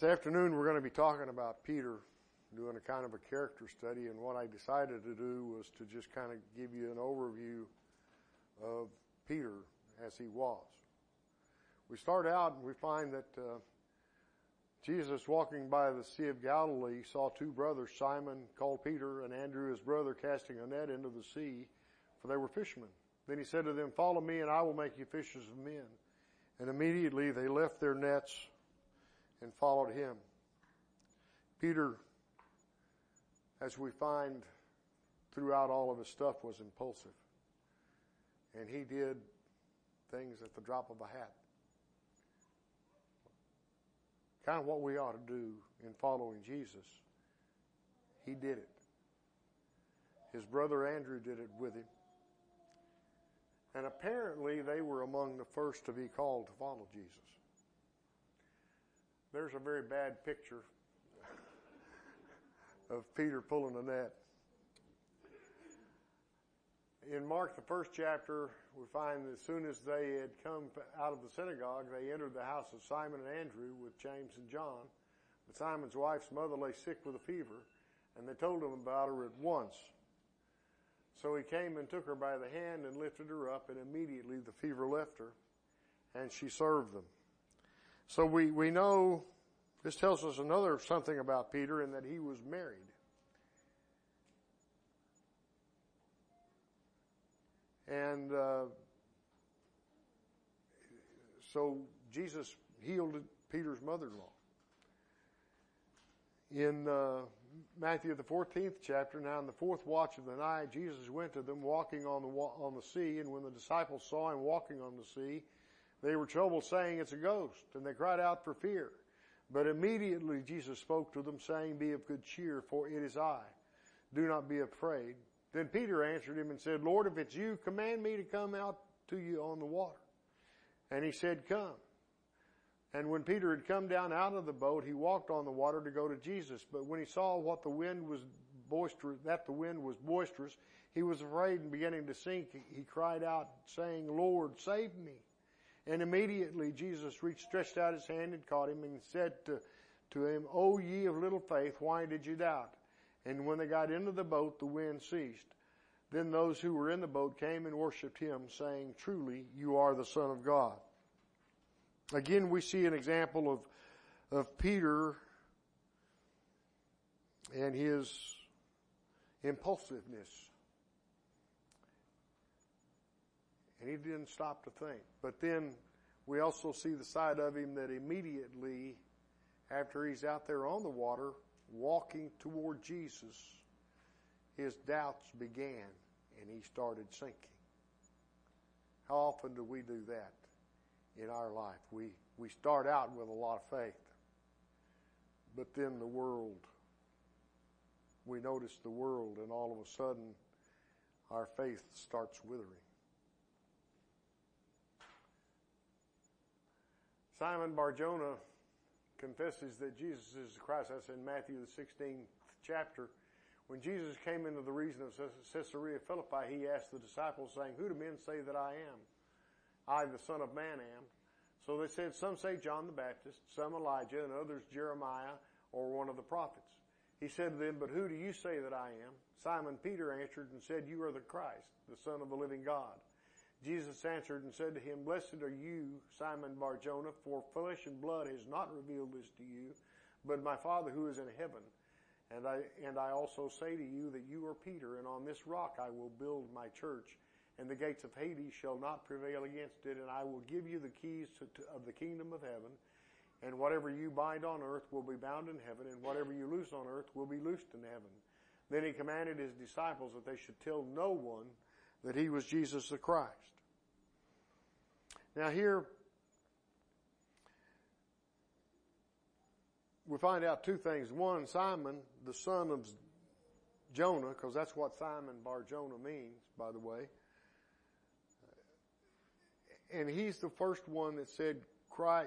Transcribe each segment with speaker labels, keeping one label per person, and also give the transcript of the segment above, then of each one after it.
Speaker 1: This afternoon we're going to be talking about Peter, doing a kind of a character study, and what I decided to do was to just kind of give you an overview of Peter as he was. We start out and we find that uh, Jesus walking by the Sea of Galilee saw two brothers, Simon called Peter and Andrew his brother casting a net into the sea, for they were fishermen. Then he said to them, follow me and I will make you fishers of men. And immediately they left their nets and followed him. Peter, as we find throughout all of his stuff, was impulsive. And he did things at the drop of a hat. Kind of what we ought to do in following Jesus. He did it. His brother Andrew did it with him. And apparently they were among the first to be called to follow Jesus. There's a very bad picture of Peter pulling a net. In Mark, the first chapter, we find that as soon as they had come out of the synagogue, they entered the house of Simon and Andrew with James and John. But Simon's wife's mother lay sick with a fever, and they told him about her at once. So he came and took her by the hand and lifted her up, and immediately the fever left her, and she served them. So we, we know this tells us another something about Peter in that he was married. And uh, so Jesus healed Peter's mother-in-law. In uh, Matthew the 14th chapter, now in the fourth watch of the night, Jesus went to them walking on the on the sea, and when the disciples saw him walking on the sea, they were troubled, saying, "It's a ghost," and they cried out for fear. But immediately Jesus spoke to them, saying, "Be of good cheer, for it is I. Do not be afraid." Then Peter answered him and said, Lord, if it's you, command me to come out to you on the water. And he said, come. And when Peter had come down out of the boat, he walked on the water to go to Jesus. But when he saw what the wind was boisterous, that the wind was boisterous, he was afraid and beginning to sink. He cried out saying, Lord, save me. And immediately Jesus reached, stretched out his hand and caught him and said to, to him, O ye of little faith, why did you doubt? And when they got into the boat, the wind ceased. Then those who were in the boat came and worshiped him, saying, Truly, you are the Son of God. Again, we see an example of, of Peter and his impulsiveness. And he didn't stop to think. But then we also see the side of him that immediately after he's out there on the water, walking toward Jesus, his doubts began and he started sinking. How often do we do that in our life? We, we start out with a lot of faith, but then the world, we notice the world and all of a sudden our faith starts withering. Simon Barjona confesses that Jesus is the Christ. That's in Matthew the 16th chapter. When Jesus came into the region of Caesarea Philippi, he asked the disciples saying, who do men say that I am? I, the son of man, am. So they said, some say John the Baptist, some Elijah, and others Jeremiah or one of the prophets. He said to them, but who do you say that I am? Simon Peter answered and said, you are the Christ, the son of the living God. Jesus answered and said to him, Blessed are you, Simon Barjona, for flesh and blood has not revealed this to you, but my Father who is in heaven. And I, and I also say to you that you are Peter, and on this rock I will build my church, and the gates of Hades shall not prevail against it, and I will give you the keys to, to, of the kingdom of heaven, and whatever you bind on earth will be bound in heaven, and whatever you loose on earth will be loosed in heaven. Then he commanded his disciples that they should tell no one that he was Jesus the Christ. Now here, we find out two things. One, Simon, the son of Jonah, because that's what Simon Bar Jonah means, by the way. And he's the first one that said,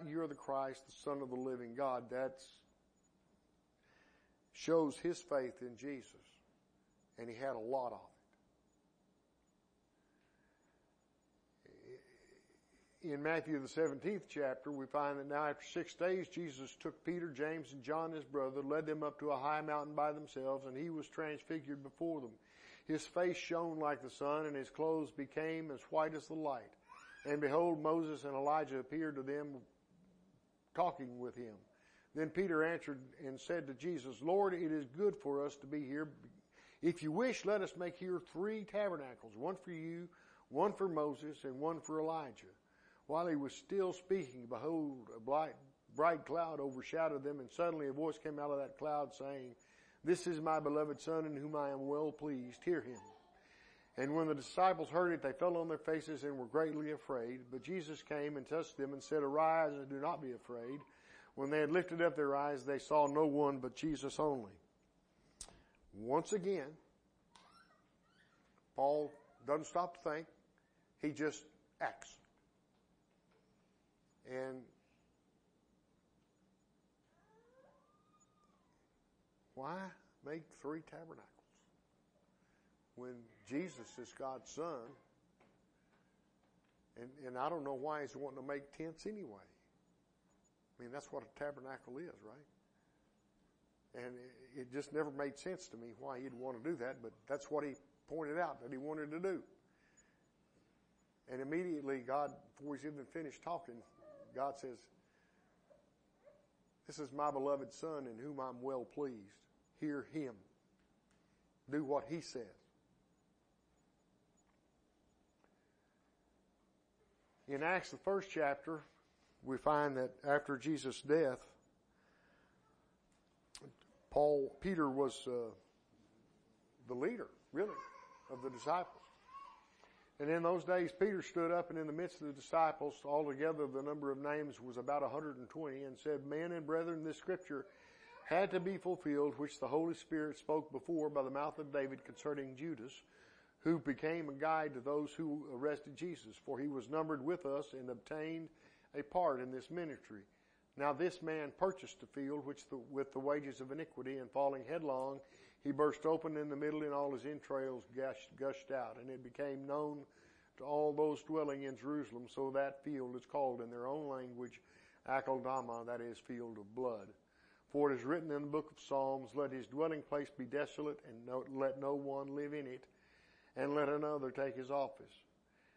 Speaker 1: you're the Christ, the son of the living God. That shows his faith in Jesus. And he had a lot of it. In Matthew the 17th chapter, we find that now after six days, Jesus took Peter, James, and John his brother, led them up to a high mountain by themselves, and he was transfigured before them. His face shone like the sun, and his clothes became as white as the light. And behold, Moses and Elijah appeared to them, talking with him. Then Peter answered and said to Jesus, Lord, it is good for us to be here. If you wish, let us make here three tabernacles, one for you, one for Moses, and one for Elijah. While he was still speaking, behold, a bright, bright cloud overshadowed them, and suddenly a voice came out of that cloud saying, This is my beloved Son in whom I am well pleased. Hear him. And when the disciples heard it, they fell on their faces and were greatly afraid. But Jesus came and touched them and said, Arise and do not be afraid. When they had lifted up their eyes, they saw no one but Jesus only. Once again, Paul doesn't stop to think. He just acts. And why make three tabernacles? When Jesus is God's son, and, and I don't know why he's wanting to make tents anyway. I mean, that's what a tabernacle is, right? And it, it just never made sense to me why he'd want to do that, but that's what he pointed out that he wanted to do. And immediately God, before he's even finished talking, God says, This is my beloved Son in whom I'm well pleased. Hear him. Do what he says. In Acts, the first chapter, we find that after Jesus' death, Paul, Peter was uh, the leader, really, of the disciples. And in those days, Peter stood up and in the midst of the disciples, altogether the number of names was about 120, and said, Men and brethren, this scripture had to be fulfilled, which the Holy Spirit spoke before by the mouth of David concerning Judas, who became a guide to those who arrested Jesus, for he was numbered with us and obtained a part in this ministry. Now this man purchased a field which the, with the wages of iniquity, and falling headlong, he burst open in the middle, and all his entrails gushed, gushed out, and it became known to all those dwelling in Jerusalem. So that field is called in their own language Akeldama, that is, field of blood. For it is written in the book of Psalms, Let his dwelling place be desolate, and no, let no one live in it, and let another take his office.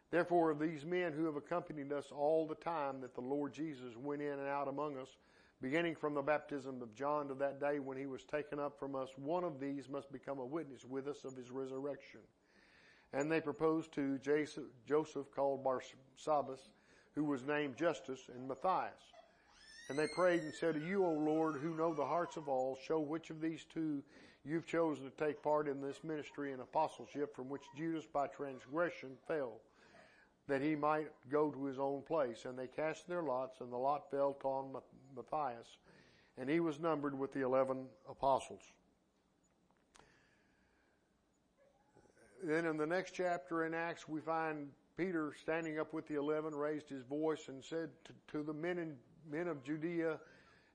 Speaker 1: Therefore, of these men who have accompanied us all the time that the Lord Jesus went in and out among us, beginning from the baptism of John to that day when he was taken up from us, one of these must become a witness with us of his resurrection. And they proposed to Joseph, called Barsabbas, who was named Justus, and Matthias. And they prayed and said, to You, O Lord, who know the hearts of all, show which of these two you've chosen to take part in this ministry and apostleship from which Judas by transgression fell that he might go to his own place. And they cast their lots, and the lot fell on Matthias, and he was numbered with the eleven apostles. Then in the next chapter in Acts, we find Peter standing up with the eleven, raised his voice and said to, to the men and men of Judea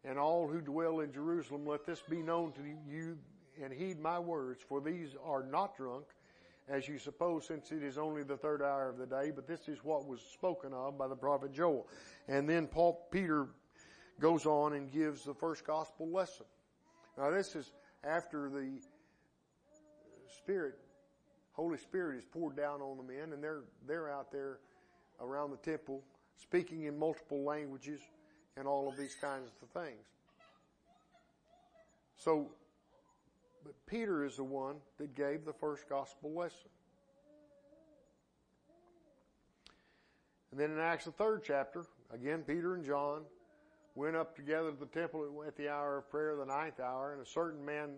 Speaker 1: and all who dwell in Jerusalem, let this be known to you and heed my words, for these are not drunk, as you suppose, since it is only the third hour of the day, but this is what was spoken of by the prophet Joel. And then Paul, Peter goes on and gives the first gospel lesson. Now this is after the Spirit, Holy Spirit is poured down on the men and they're, they're out there around the temple speaking in multiple languages and all of these kinds of things. So but Peter is the one that gave the first gospel lesson. And then in Acts, the third chapter, again, Peter and John went up together to the temple at the hour of prayer, the ninth hour, and a certain man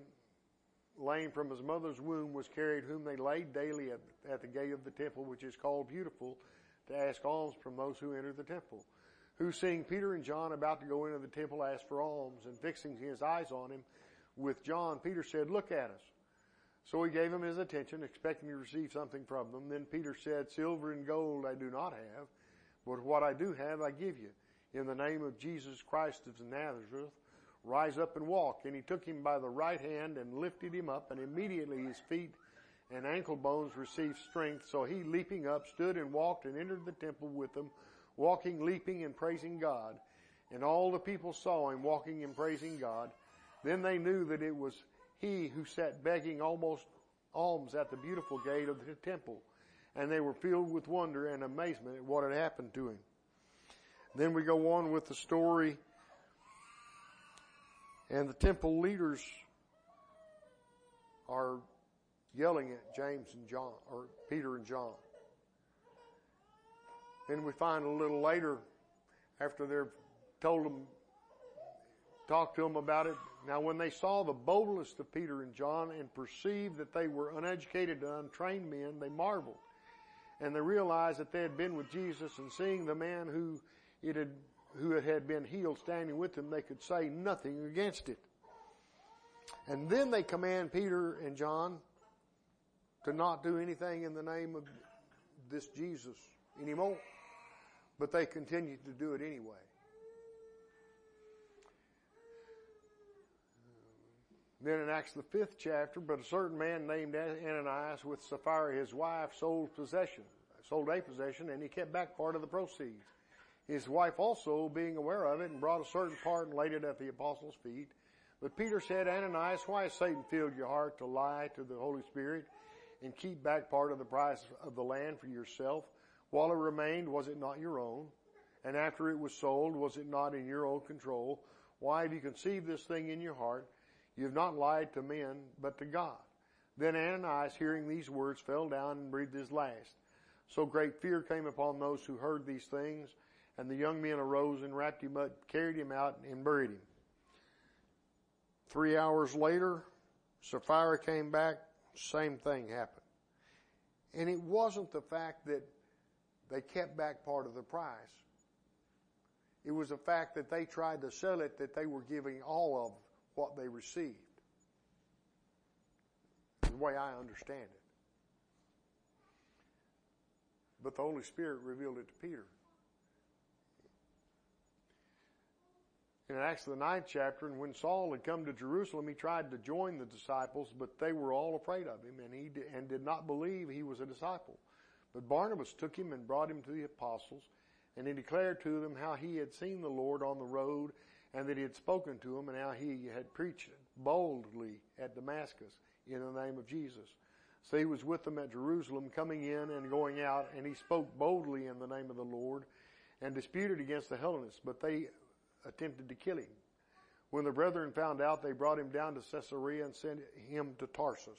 Speaker 1: lame from his mother's womb was carried, whom they laid daily at, at the gate of the temple, which is called Beautiful, to ask alms from those who enter the temple. Who seeing Peter and John about to go into the temple asked for alms, and fixing his eyes on him, with John, Peter said, look at us. So he gave him his attention, expecting to receive something from them. Then Peter said, silver and gold I do not have, but what I do have I give you. In the name of Jesus Christ of Nazareth, rise up and walk. And he took him by the right hand and lifted him up, and immediately his feet and ankle bones received strength. So he, leaping up, stood and walked and entered the temple with them, walking, leaping, and praising God. And all the people saw him walking and praising God. Then they knew that it was he who sat begging almost alms at the beautiful gate of the temple. And they were filled with wonder and amazement at what had happened to him. Then we go on with the story and the temple leaders are yelling at James and John, or Peter and John. Then we find a little later, after they've told them, talked to them about it. Now when they saw the boldness of Peter and John and perceived that they were uneducated and untrained men, they marveled. And they realized that they had been with Jesus and seeing the man who it had who had been healed standing with them, they could say nothing against it. And then they command Peter and John to not do anything in the name of this Jesus anymore. But they continued to do it anyway. Then in Acts the fifth chapter, but a certain man named Ananias with Sapphira his wife sold possession, sold a possession, and he kept back part of the proceeds. His wife also, being aware of it, and brought a certain part and laid it at the apostles' feet. But Peter said, Ananias, why has Satan filled your heart to lie to the Holy Spirit and keep back part of the price of the land for yourself? While it remained, was it not your own? And after it was sold, was it not in your own control? Why have you conceived this thing in your heart? You have not lied to men, but to God. Then Ananias, hearing these words, fell down and breathed his last. So great fear came upon those who heard these things and the young men arose and wrapped him up, carried him out, and buried him. Three hours later, Sapphira came back, same thing happened. And it wasn't the fact that they kept back part of the price. It was the fact that they tried to sell it that they were giving all of what they received. The way I understand it. But the Holy Spirit revealed it to Peter. In Acts the ninth chapter, and when Saul had come to Jerusalem, he tried to join the disciples, but they were all afraid of him, and he did, and did not believe he was a disciple. But Barnabas took him and brought him to the apostles, and he declared to them how he had seen the Lord on the road, and that he had spoken to him, and how he had preached boldly at Damascus in the name of Jesus. So he was with them at Jerusalem, coming in and going out, and he spoke boldly in the name of the Lord, and disputed against the Hellenists, but they attempted to kill him. When the brethren found out, they brought him down to Caesarea and sent him to Tarsus.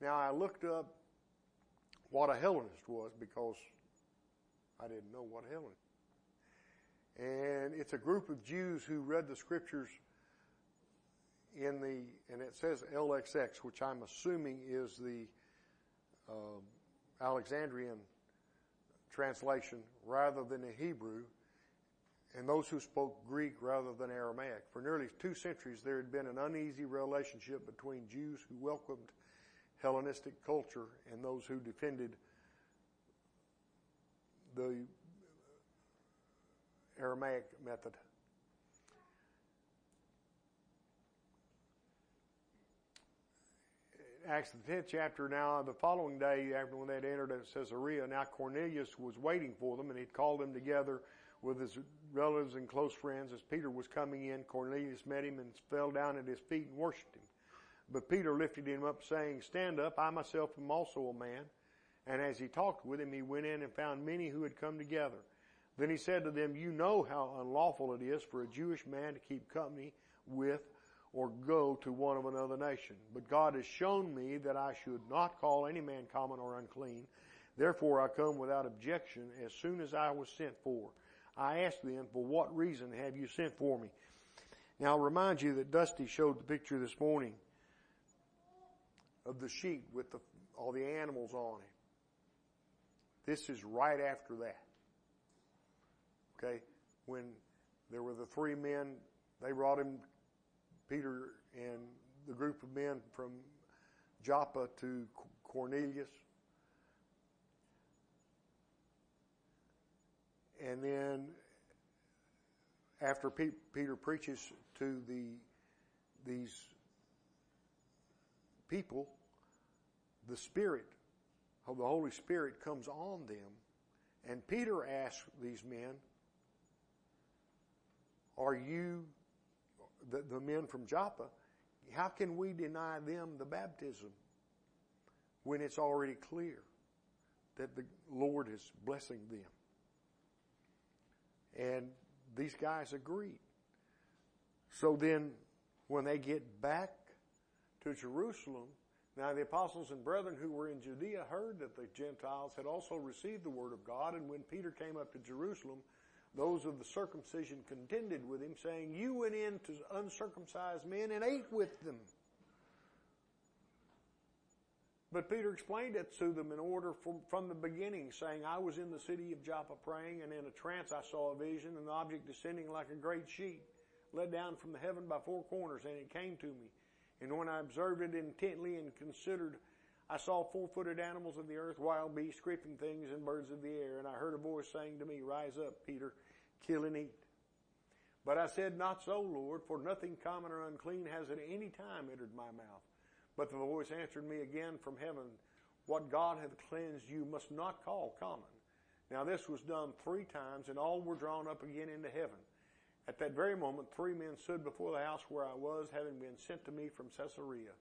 Speaker 1: Now I looked up what a Hellenist was because I didn't know what Hellenist. And it's a group of Jews who read the scriptures in the, and it says LXX, which I'm assuming is the uh, Alexandrian translation rather than the Hebrew and those who spoke Greek rather than Aramaic. For nearly two centuries, there had been an uneasy relationship between Jews who welcomed Hellenistic culture and those who defended the Aramaic method. Acts the 10th chapter now, the following day after when they had entered at Caesarea, now Cornelius was waiting for them and he'd called them together with his relatives and close friends. As Peter was coming in, Cornelius met him and fell down at his feet and worshiped him. But Peter lifted him up saying, stand up, I myself am also a man. And as he talked with him, he went in and found many who had come together. Then he said to them, you know how unlawful it is for a Jewish man to keep company with or go to one of another nation. But God has shown me that I should not call any man common or unclean. Therefore I come without objection as soon as I was sent for. I asked them, for what reason have you sent for me? Now I'll remind you that Dusty showed the picture this morning of the sheep with the, all the animals on it. This is right after that. Okay? When there were the three men, they brought him, Peter and the group of men from Joppa to Cornelius. And then after P- Peter preaches to the these people, the Spirit of the Holy Spirit comes on them, And Peter asks these men, Are you, the, the men from Joppa, how can we deny them the baptism when it's already clear that the Lord is blessing them? And these guys agreed. So then, when they get back to Jerusalem, now the apostles and brethren who were in Judea heard that the Gentiles had also received the word of God, and when Peter came up to Jerusalem, those of the circumcision contended with him, saying, You went in to uncircumcised men and ate with them. But Peter explained it to them in order from, from the beginning, saying, I was in the city of Joppa praying, and in a trance I saw a vision, an object descending like a great sheet, let down from the heaven by four corners, and it came to me. And when I observed it intently and considered, I saw four-footed animals of the earth, wild beasts, creeping things, and birds of the air. And I heard a voice saying to me, Rise up, Peter, kill and eat. But I said, Not so, Lord, for nothing common or unclean has at any time entered my mouth. But the voice answered me again from heaven, What God hath cleansed you must not call common. Now this was done three times, and all were drawn up again into heaven. At that very moment, three men stood before the house where I was, having been sent to me from Caesarea.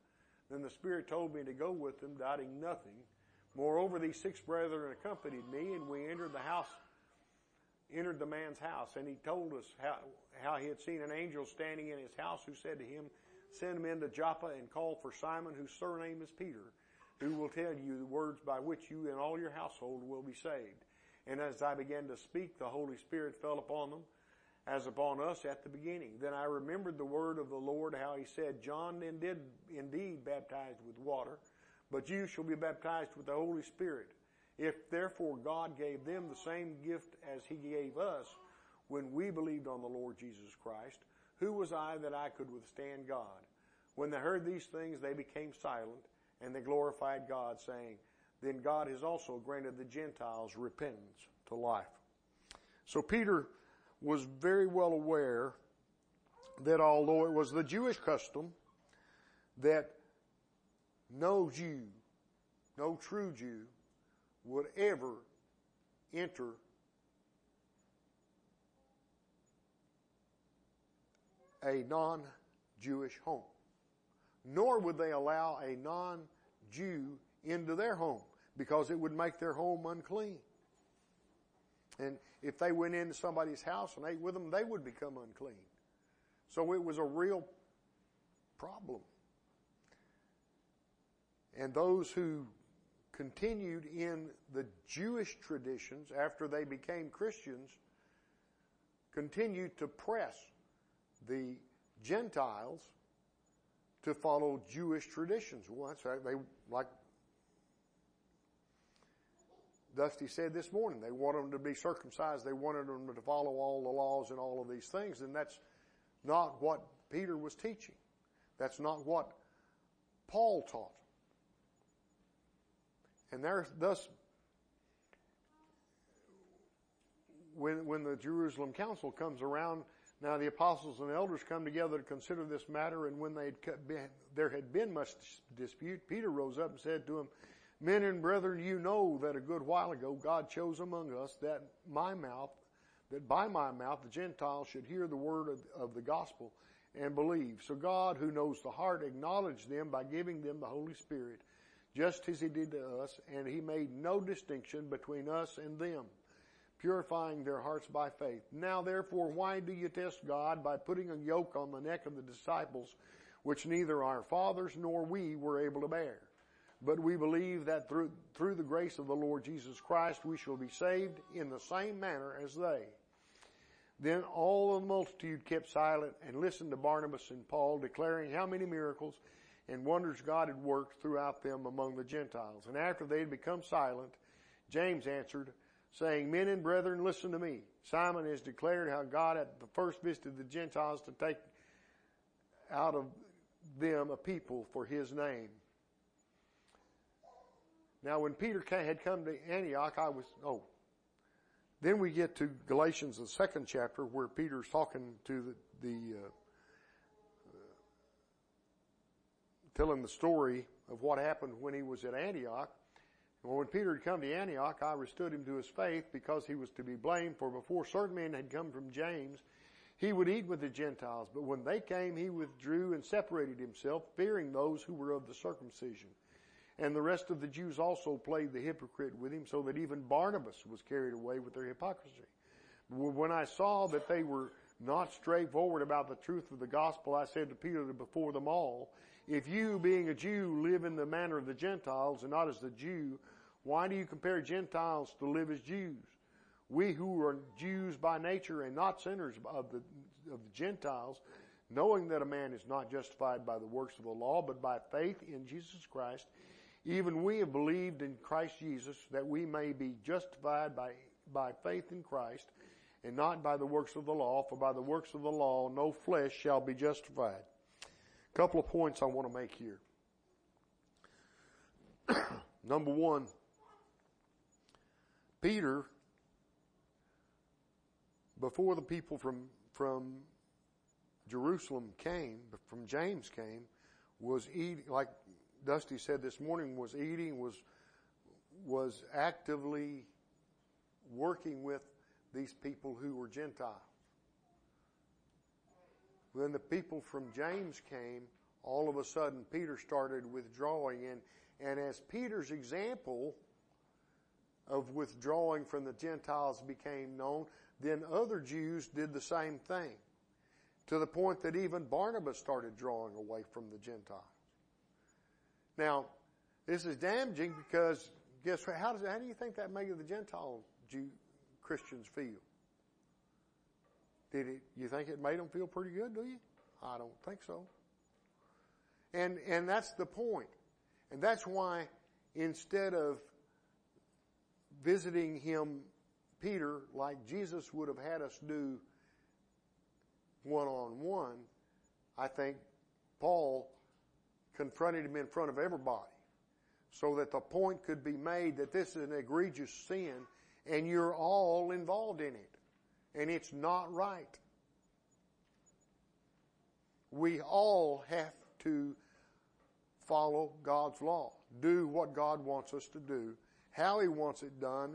Speaker 1: Then the Spirit told me to go with them, doubting nothing. Moreover, these six brethren accompanied me, and we entered the house, entered the man's house, and he told us how, how he had seen an angel standing in his house who said to him, Send him into Joppa and call for Simon, whose surname is Peter, who will tell you the words by which you and all your household will be saved. And as I began to speak, the Holy Spirit fell upon them, as upon us at the beginning. Then I remembered the word of the Lord, how he said, John then did indeed baptize with water, but you shall be baptized with the Holy Spirit. If therefore God gave them the same gift as he gave us when we believed on the Lord Jesus Christ, who was I that I could withstand God? When they heard these things, they became silent, and they glorified God, saying, Then God has also granted the Gentiles repentance to life. So Peter was very well aware that although it was the Jewish custom that no Jew, no true Jew, would ever enter a non-Jewish home. Nor would they allow a non-Jew into their home because it would make their home unclean. And if they went into somebody's house and ate with them, they would become unclean. So it was a real problem. And those who continued in the Jewish traditions after they became Christians continued to press the Gentiles to follow Jewish traditions. Well, that's they like Dusty said this morning. They wanted them to be circumcised. They wanted them to follow all the laws and all of these things, and that's not what Peter was teaching. That's not what Paul taught. And there, thus, when when the Jerusalem Council comes around now the apostles and elders come together to consider this matter, and when they there had been much dispute, Peter rose up and said to them, Men and brethren, you know that a good while ago God chose among us that my mouth, that by my mouth the Gentiles should hear the word of, of the gospel and believe. So God, who knows the heart, acknowledged them by giving them the Holy Spirit, just as he did to us, and he made no distinction between us and them purifying their hearts by faith. Now therefore, why do you test God by putting a yoke on the neck of the disciples, which neither our fathers nor we were able to bear? But we believe that through, through the grace of the Lord Jesus Christ, we shall be saved in the same manner as they. Then all the multitude kept silent and listened to Barnabas and Paul declaring how many miracles and wonders God had worked throughout them among the Gentiles. And after they had become silent, James answered, saying, Men and brethren, listen to me. Simon has declared how God at the first visited the Gentiles to take out of them a people for his name. Now, when Peter had come to Antioch, I was, oh, then we get to Galatians, the second chapter, where Peter's talking to the, the uh, uh, telling the story of what happened when he was at Antioch. Well, when Peter had come to Antioch, I withstood him to his faith because he was to be blamed, for before certain men had come from James, he would eat with the Gentiles. But when they came, he withdrew and separated himself, fearing those who were of the circumcision. And the rest of the Jews also played the hypocrite with him, so that even Barnabas was carried away with their hypocrisy. When I saw that they were not straightforward about the truth of the gospel, I said to Peter before them all, if you, being a Jew, live in the manner of the Gentiles and not as the Jew, why do you compare Gentiles to live as Jews? We who are Jews by nature and not sinners of the, of the Gentiles, knowing that a man is not justified by the works of the law, but by faith in Jesus Christ, even we have believed in Christ Jesus that we may be justified by, by faith in Christ and not by the works of the law, for by the works of the law no flesh shall be justified. A couple of points I want to make here. Number one, Peter, before the people from, from Jerusalem came, from James came, was eating, like Dusty said this morning, was eating, was, was actively working with these people who were Gentiles. When the people from James came, all of a sudden Peter started withdrawing and, and as Peter's example of withdrawing from the Gentiles became known, then other Jews did the same thing to the point that even Barnabas started drawing away from the Gentiles. Now, this is damaging because guess what? How does how do you think that made the Gentile Jew, Christians feel? Did it, you think it made them feel pretty good, do you? I don't think so. And, and that's the point. And that's why instead of visiting him, Peter, like Jesus would have had us do one on one, I think Paul confronted him in front of everybody so that the point could be made that this is an egregious sin and you're all involved in it. And it's not right. We all have to follow God's law, do what God wants us to do, how He wants it done,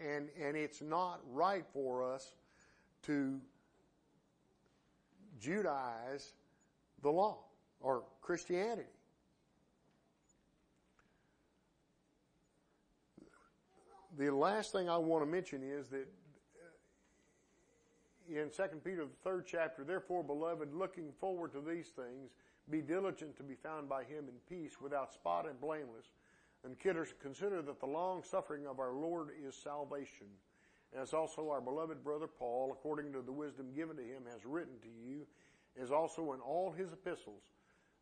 Speaker 1: and, and it's not right for us to Judaize the law or Christianity. the last thing I want to mention is that in 2 Peter, the third chapter, therefore, beloved, looking forward to these things, be diligent to be found by him in peace, without spot and blameless, and consider that the long suffering of our Lord is salvation. As also our beloved brother Paul, according to the wisdom given to him, has written to you, as also in all his epistles,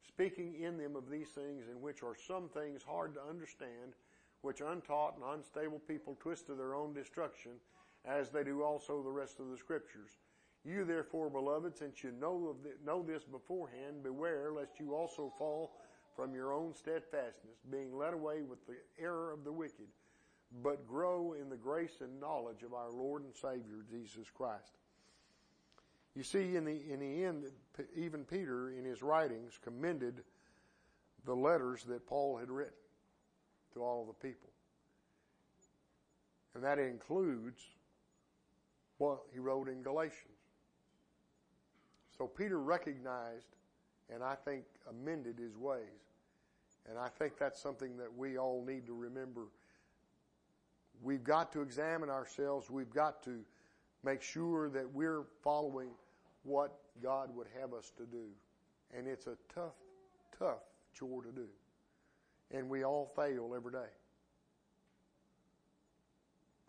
Speaker 1: speaking in them of these things in which are some things hard to understand, which untaught and unstable people twist to their own destruction, as they do also the rest of the scriptures. You therefore, beloved, since you know, the, know this beforehand, beware lest you also fall from your own steadfastness, being led away with the error of the wicked, but grow in the grace and knowledge of our Lord and Savior Jesus Christ. You see, in the, in the end, even Peter in his writings commended the letters that Paul had written to all of the people. And that includes what he wrote in Galatians. So Peter recognized and I think amended his ways. And I think that's something that we all need to remember. We've got to examine ourselves. We've got to make sure that we're following what God would have us to do. And it's a tough, tough chore to do. And we all fail every day.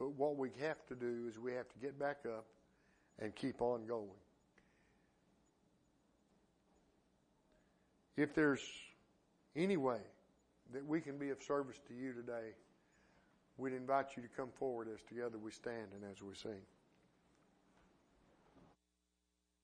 Speaker 1: But what we have to do is we have to get back up and keep on going. If there's any way that we can be of service to you today, we'd invite you to come forward as together we stand and as we sing.